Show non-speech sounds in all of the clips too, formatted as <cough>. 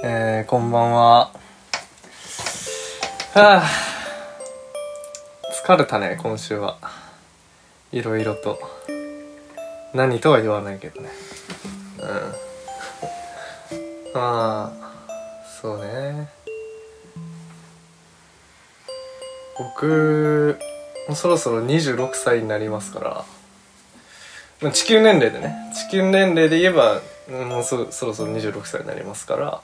えー、こんばんは。はあ、疲れたね、今週は。いろいろと。何とは言わないけどね。うん。まあ、そうね。僕、もうそろそろ26歳になりますから、地球年齢でね、地球年齢で言えば、もうそそろそろ26歳になりますから、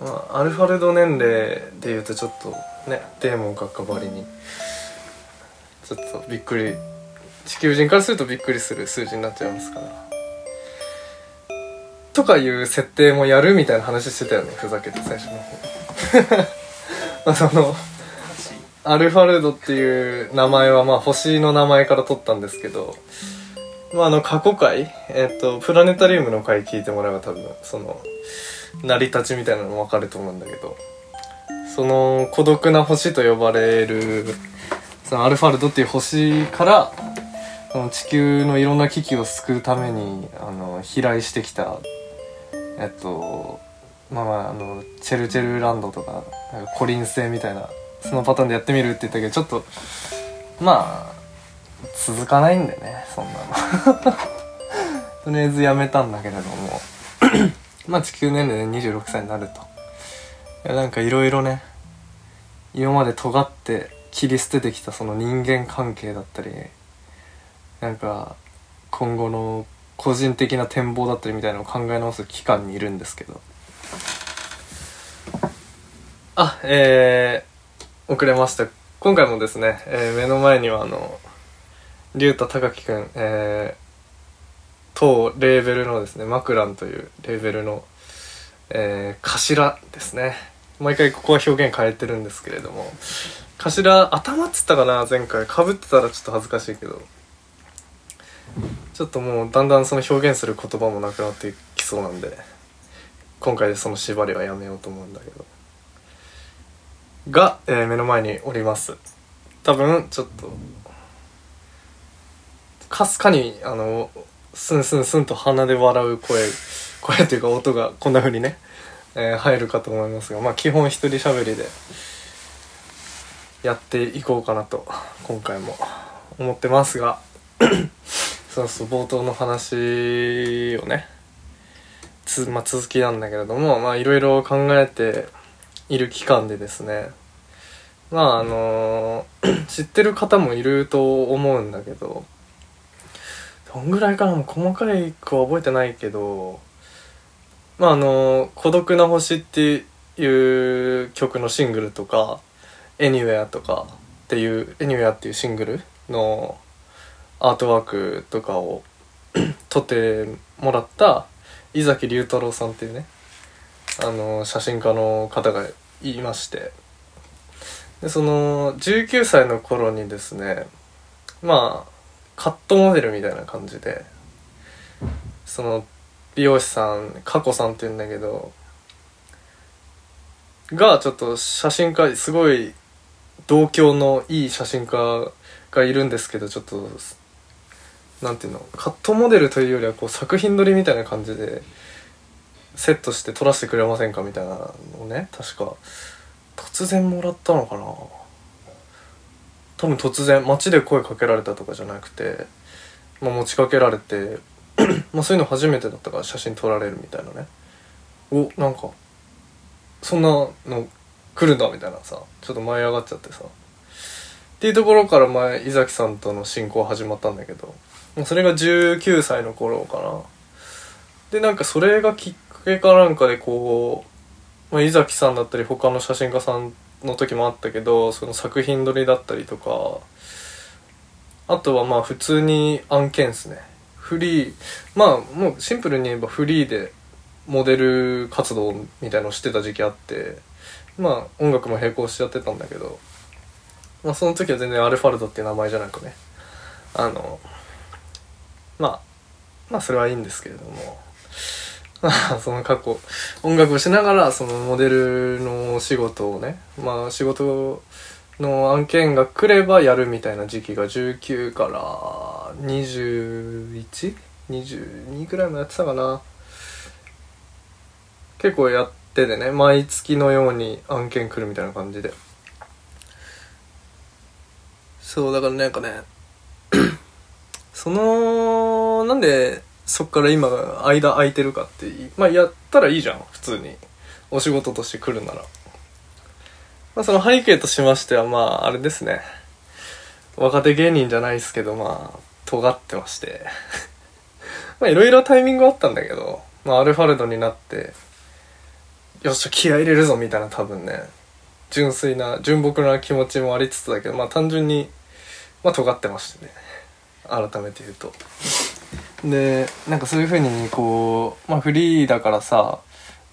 まあ、アルファルド年齢で言うとちょっとねデーモン閣下ばりにちょっとびっくり地球人からするとびっくりする数字になっちゃいますから。とかいう設定もやるみたいな話してたよねふざけて最初の方。<laughs> まあそのアルファルドっていう名前はまあ星の名前から取ったんですけどまあ、あの過去回、えっとプラネタリウムの回聞いてもらえば多分その成り立ちみたいなの分かると思うんだけど。その孤独な星と呼ばれるそのアルファルドっていう星からその地球のいろんな危機を救うためにあの飛来してきたえっとまあまああのチェルチェルランドとかなんかコリン星みたいなそのパターンでやってみるって言ったけどちょっとまあ続かないんでねそんなの。<laughs> とりあえずやめたんだけれども。<coughs> まあ地球年齢で26歳になると。いやなんかいろいろね今まで尖って切り捨ててきたその人間関係だったりなんか今後の個人的な展望だったりみたいなのを考え直す期間にいるんですけど。あえー、遅れました。今回もですね、えー目の前にはあの竜太隆樹くん、えー、当レーベルのですねマクランというレーベルの、えー、頭ですね。毎回ここは表現変えてるんですけれども。頭頭っつったかな前回。かぶってたらちょっと恥ずかしいけど。ちょっともうだんだんその表現する言葉もなくなってきそうなんで今回でその縛りはやめようと思うんだけど。が、えー目の前におります。多分ちょっとかすかにあのスンスンスンと鼻で笑う声声というか音がこんな風にね、えー入るかと思いますがまあ基本一人喋りでやっていこうかなと今回も思ってますが <coughs> そうそう冒頭の話をねつ、まあ、続きなんだけれどもまあいろいろ考えている期間でですねまああの <coughs> 知ってる方もいると思うんだけどどんぐらいかなもう細かいくは覚えてないけどまああの「孤独な星」っていう曲のシングルとか「Anywhere」とかっていう「Anywhere」っていうシングルのアートワークとかを <clears throat> 撮ってもらった井崎龍太郎さんっていうねあの写真家の方がいまして。でその19歳の頃にですねまあカットモデルみたいな感じでその美容師さん佳子さんって言うんだけどがちょっと写真家すごい同郷のいい写真家がいるんですけどちょっとなんていうのカットモデルというよりはこう作品撮りみたいな感じでセットして撮らせてくれませんかみたいなのをね確か突然もらったのかな。多分突然街で声かけられたとかじゃなくて、まあ、持ちかけられて <clears throat> まあそういうの初めてだったから写真撮られるみたいなね。おなんかそんなの来るんだみたいなさちょっと舞い上がっちゃってさ。っていうところから前井崎さんとの親交始まったんだけどもうそれが19歳の頃かな。でなんかそれがきっかけかなんかでこう、まあ、井崎さんだったり他の写真家さんの時もあったけどその作品撮りだったりとかあとはまあ普通に案件っすね。フリーまあもうシンプルに言えばフリーでモデル活動みたいのをしてた時期あってまあ音楽も並行しちゃってたんだけどまあその時は全然アルファルドっていう名前じゃなくねあのまあまあそれはいいんですけれども <laughs> その過去音楽をしながらそのモデルの仕事をねまあ仕事の案件が来ればやるみたいな時期が19から2122ぐらいもやってたかな。結構やっててね毎月のように案件来るみたいな感じで。そうだからなんかね <clears throat> そのなんでそっから今間空いてるかってまあやったらいいじゃん普通に。お仕事として来るなら。まあその背景としましてはまああれですね。若手芸人じゃないですけどまあ尖ってまして。<laughs> まあいろいろタイミングあったんだけどまあアルファルドになってよっしゃ気合入れるぞみたいな多分ね。純粋な純朴な気持ちもありつつだけどまあ単純にまあ尖ってましてね。改めて言うと。でなんかそういうふうにこうまあフリーだからさ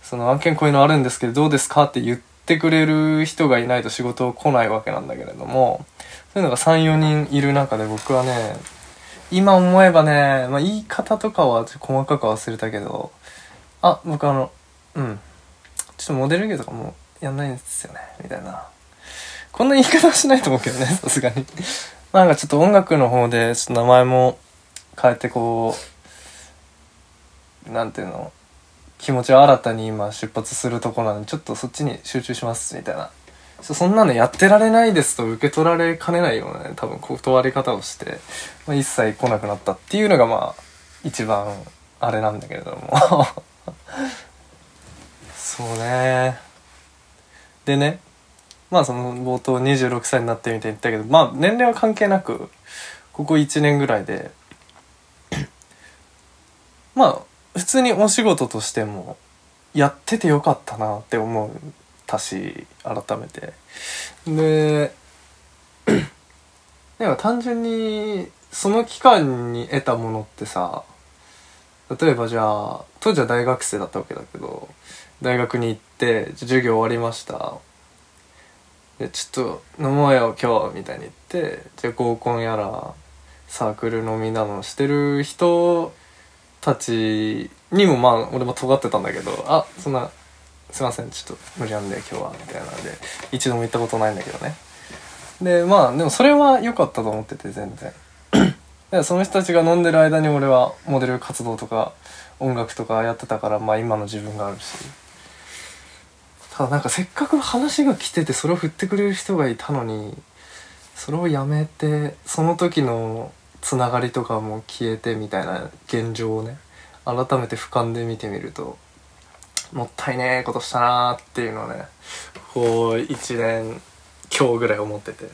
その案件こういうのあるんですけどどうですかって言ってくれる人がいないと仕事来ないわけなんだけれどもそういうのが34人いる中で僕はね今思えばね、まあ、言い方とかはちょっと細かく忘れたけどあ僕あのうん。ちょっとモデル業とかもやんないんですよねみたいな。こんな言い方はしないと思うけどねさすがに。<laughs> なんかちょっと音楽の方でちょっと名前も変えてこうなんていうの気持ちを新たに今出発するとこなんでちょっとそっちに集中しますみたいな。そんなのやってられないですと受け取られかねないようなね多分断り方をして、まあ、一切来なくなったっていうのがまあ一番あれなんだけれども。<laughs> そうね。でねまあその冒頭26歳になってみて言ったけどまあ年齢は関係なくここ1年ぐらいでまあ普通にお仕事としてもやっててよかったなって思ったし改めて。で <clears throat> でも単純にその期間に得たものってさ例えばじゃあ当時は大学生だったわけだけど大学に行って授業終わりました。でちょっと飲もうよ今日みたいに言ってじゃあ合コンやらサークル飲みなのしてる人たちにもまあ俺も尖ってたんだけどあそんなすいませんちょっと無理なんで今日はみたいなので一度も行ったことないんだけどね。でまあでもそれは良かったと思ってて全然。<clears throat> その人たちが飲んでる間に俺はモデル活動とか音楽とかやってたからまあ今の自分があるし。ただなんかせっかく話が来ててそれを振ってくれる人がいたのにそれをやめてその時のつながりとかも消えてみたいな現状をね改めて俯瞰で見てみるともったいねえことしたなーっていうのをねこう1年今日ぐらい思ってて。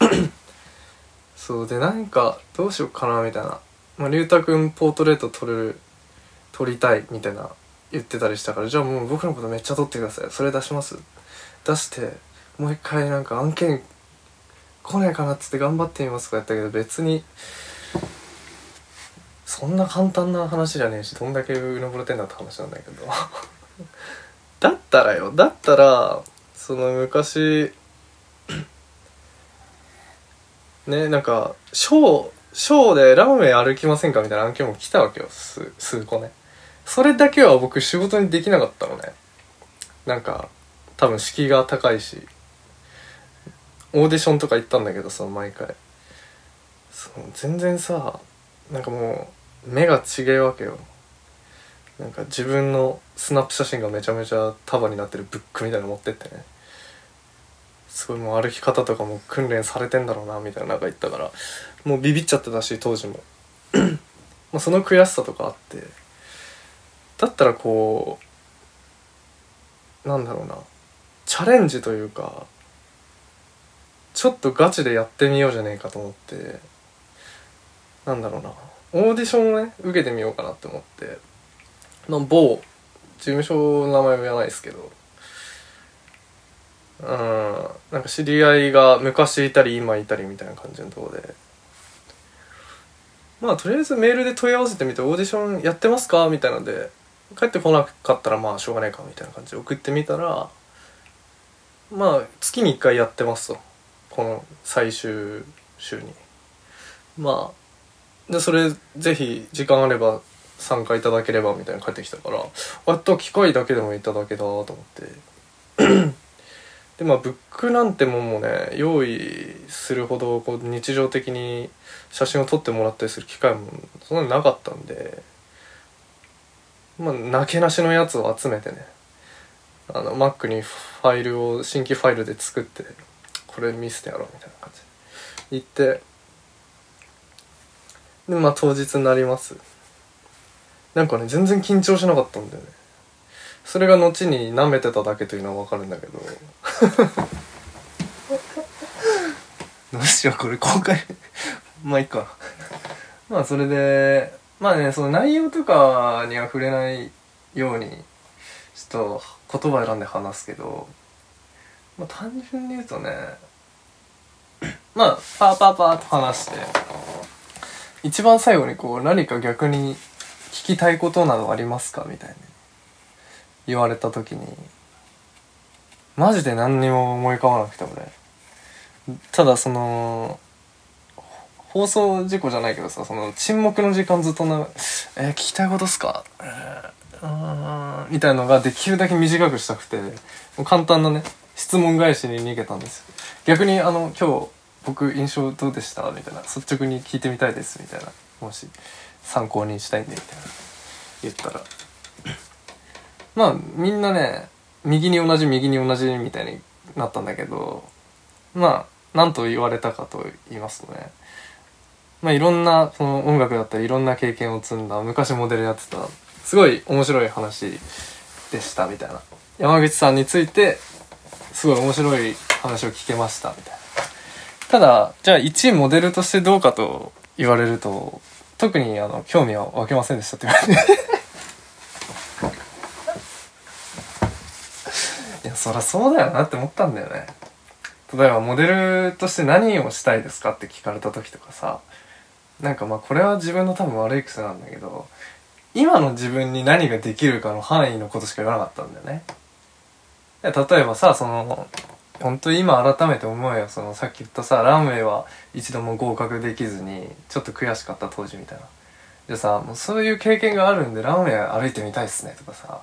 <coughs> そうでなんかどうしようかなみたいな。まあ龍太君ポートレート撮る撮りたいみたいな言ってたりしたからじゃあもう僕のことめっちゃ撮ってください。それ出します。出してもう一回なんか案件来ねえかなっつって頑張ってみますとかやったけど別にそんな簡単な話じゃねえしどんだけうのぼれてんだって話なんだけど。<laughs> だったらよ。だったらその昔ねなんかショーショーでラーメン歩きませんかみたいな案件も来たわけよ。数数個ね。それだけは僕仕事にできなかったのね。なんか多分敷居が高いし。オーディションとか行ったんだけどさ毎回。その全然さなんかもう目が違うわけよ。なんか自分のスナップ写真がめちゃめちゃ束になってるブックみたいなの持ってってね。すごいもう歩き方とかも訓練されてんだろうなみたいな中言ったから。もうビビっちゃってたし当時も。<clears throat> まあその悔しさとかあって。だったらこうなんだろうな。チャレンジというかちょっとガチでやってみようじゃねえかと思ってなんだろうな。オーディションをね受けてみようかなって思って。の某事務所の名前も言わないですけど。うんなんか知り合いが昔いたり今いたりみたいな感じのとこで。まあとりあえずメールで問い合わせてみてオーディションやってますかみたいなので帰ってこなかったらまあしょうがないかみたいな感じで送ってみたらまあ月に1回やってますと。この最終週に。まあ。でそれぜひ時間あれば参加いただければみたいな帰ってきたからあっと機械だけでもいただけだと思って。<clears throat> でまあブックなんてもんもね用意するほどこう日常的に写真を撮ってもらったりする機会もそんなになかったんでまあなけなしのやつを集めてねあの Mac にファイルを新規ファイルで作ってこれ見せてやろうみたいな感じ。で行って。でまあ当日になります。なんかね全然緊張しなかったんだよね。それが後に舐めてただけというのは分かるんだけど。<laughs> どうしようこれ公開。<laughs> まあいいか。まあそれでまあねその内容とかには触れないようにちょっと言葉選んで話すけど、まあ、単純に言うとね <clears throat> まあパーパーパーと話して一番最後にこう何か逆に聞きたいことなどありますかみたいに言われた時にマジで何にも思い浮かばなくて俺ただその放送事故じゃないけどさその沈黙の時間ずっとな「えー、聞きたいことっすか?」えー、みたいのができるだけ短くしたくて簡単なね質問返しに逃げたんです。よ逆にあの今日僕印象どうでした？みたいな。率直に聞いてみたいですみたいな。もし参考にしたいんでみたいな。言ったら。まあみんなね右に同じ右に同じみたいになったんだけどまあ何と言われたかと言いますとね。まあいろんなその音楽だったりいろんな経験を積んだ昔モデルやってたすごい面白い話でしたみたいな。山口さんについてすごい面白い話を聞けましたみたいなただじゃあ1位モデルとしてどうかと言われると特にあの興味は湧けませんでしたって言われていやそりゃそうだよなって思ったんだよね。例えばモデルとして何をしたいですかって聞かれた時とかさなんかまあこれは自分の多分悪い癖なんだけど今の自分に何ができるかの範囲のことしか言わなかったんだよね。例えばさその本当に今改めて思うよ。そのさっき言ったさランウェイは一度も合格できずにちょっと悔しかった当時みたいな。でさもうそういう経験があるんでランウェイ歩いてみたいっすねとかさ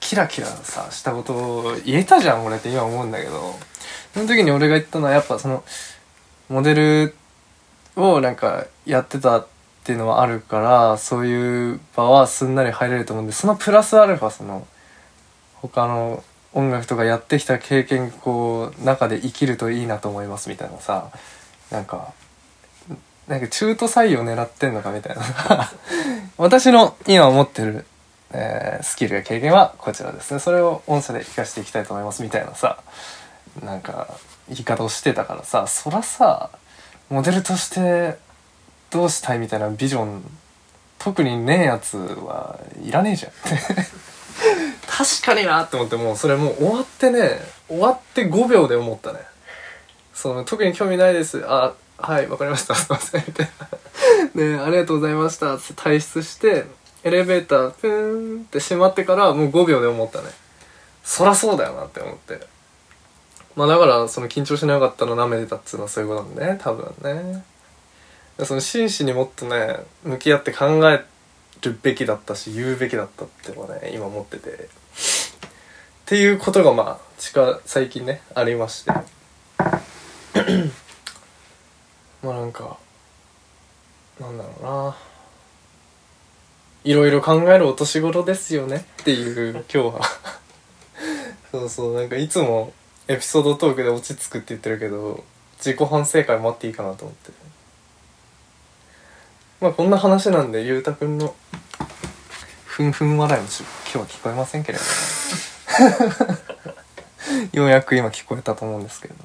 キラキラさしたことを言えたじゃん俺って今思うんだけど。その時に俺が言ったのはやっぱそのモデルをなんかやってたっていうのはあるからそういう場はすんなり入れると思うんでそのプラスアルファその他の音楽とかやってきた経験こう中で生きるといいなと思いますみたいなさなんかなんか中途採用狙ってんのかみたいな <laughs> 私の今思ってる、えー、スキルや経験はこちらですね。それを音声で活かしていきたいと思いますみたいなさなんか言い方をしてたからさそらさモデルとしてどうしたいみたいなビジョン特にねえやつはいらねえじゃん。<laughs> 確かになって思ってもうそれもう終わってね終わって5秒で思ったね。その特に興味ないです。あはいわかりました。<laughs> すいません。みたいなねありがとうございました。って退出してエレベータープーンって閉まってからもう5秒で思ったね。そらそうだよなって思って。まあだからその緊張しなかったの舐めてたっつうのはそういうことなんだね。多分ね。その真摯にもっとね向き合って考えてるべきだったし言うべきだったっていうのはね今思ってて。っていうことがまあ近最近ねありまして。<clears throat> まあなんかなんだろうな。いろいろ考えるお年頃ですよねっていう今日は。<laughs> そうそうなんかいつもエピソードトークで落ち着くって言ってるけど自己反省会もあっていいかなと思って。まあこんな話なんでゆうたくんのふんふん笑いも今日は聞こえませんけれども。<laughs> ようやく今聞こえたと思うんですけれど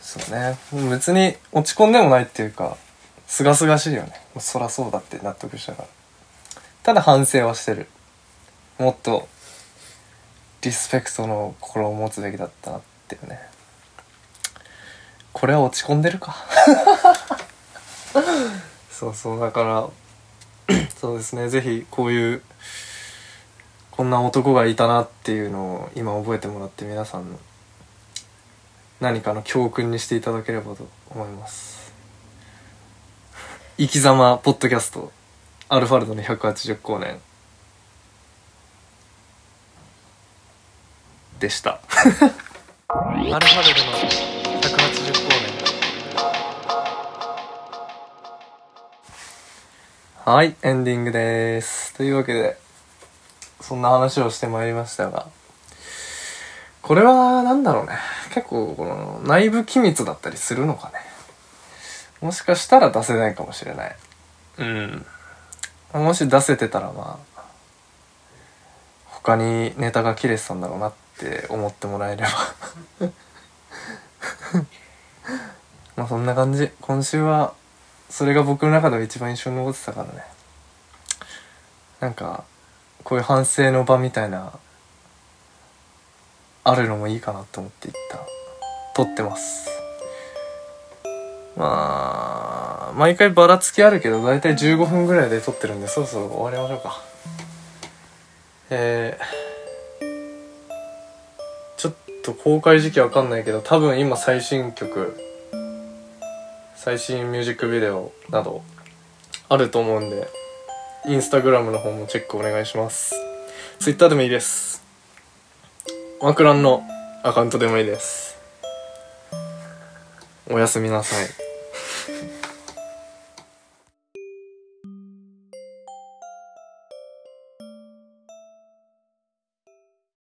そうね。別に落ち込んでもないっていうかすがすがしいよね。そらそうだって納得したから。ただ反省はしてる。もっとリスペクトの心を持つべきだったなっていうね。これは落ち込んでるか <laughs> そうそうだから <clears throat> そうですね是非こういうこんな男がいたなっていうのを今覚えてもらって皆さんの何かの教訓にしていただければと思います。<laughs> 生き様ポッドキャストアルファルドの180光年。でした。アルファルドの <laughs> はいエンディングです。というわけでそんな話をしてまいりましたがこれはなんだろうね。結構この内部機密だったりするのかね。もしかしたら出せないかもしれない。うん。もし出せてたらまあ他にネタが切れてたんだろうなって思ってもらえれば。<laughs> まあそんな感じ。今週はそれが僕の中では一番印象に残ってたからね。なんかこういう反省の場みたいなあるのもいいかなと思っていった。撮ってます。まあ毎回ばらつきあるけど大体15分ぐらいで撮ってるんでそろそろ終わりましょうか。えー、ちょっと公開時期わかんないけど多分今最新曲最新ミュージックビデオなどあると思うんでインスタグラムの方もチェックお願いします。ツイッターでもいいです。ワクランのアカウントでもいいです。おやすみなさい。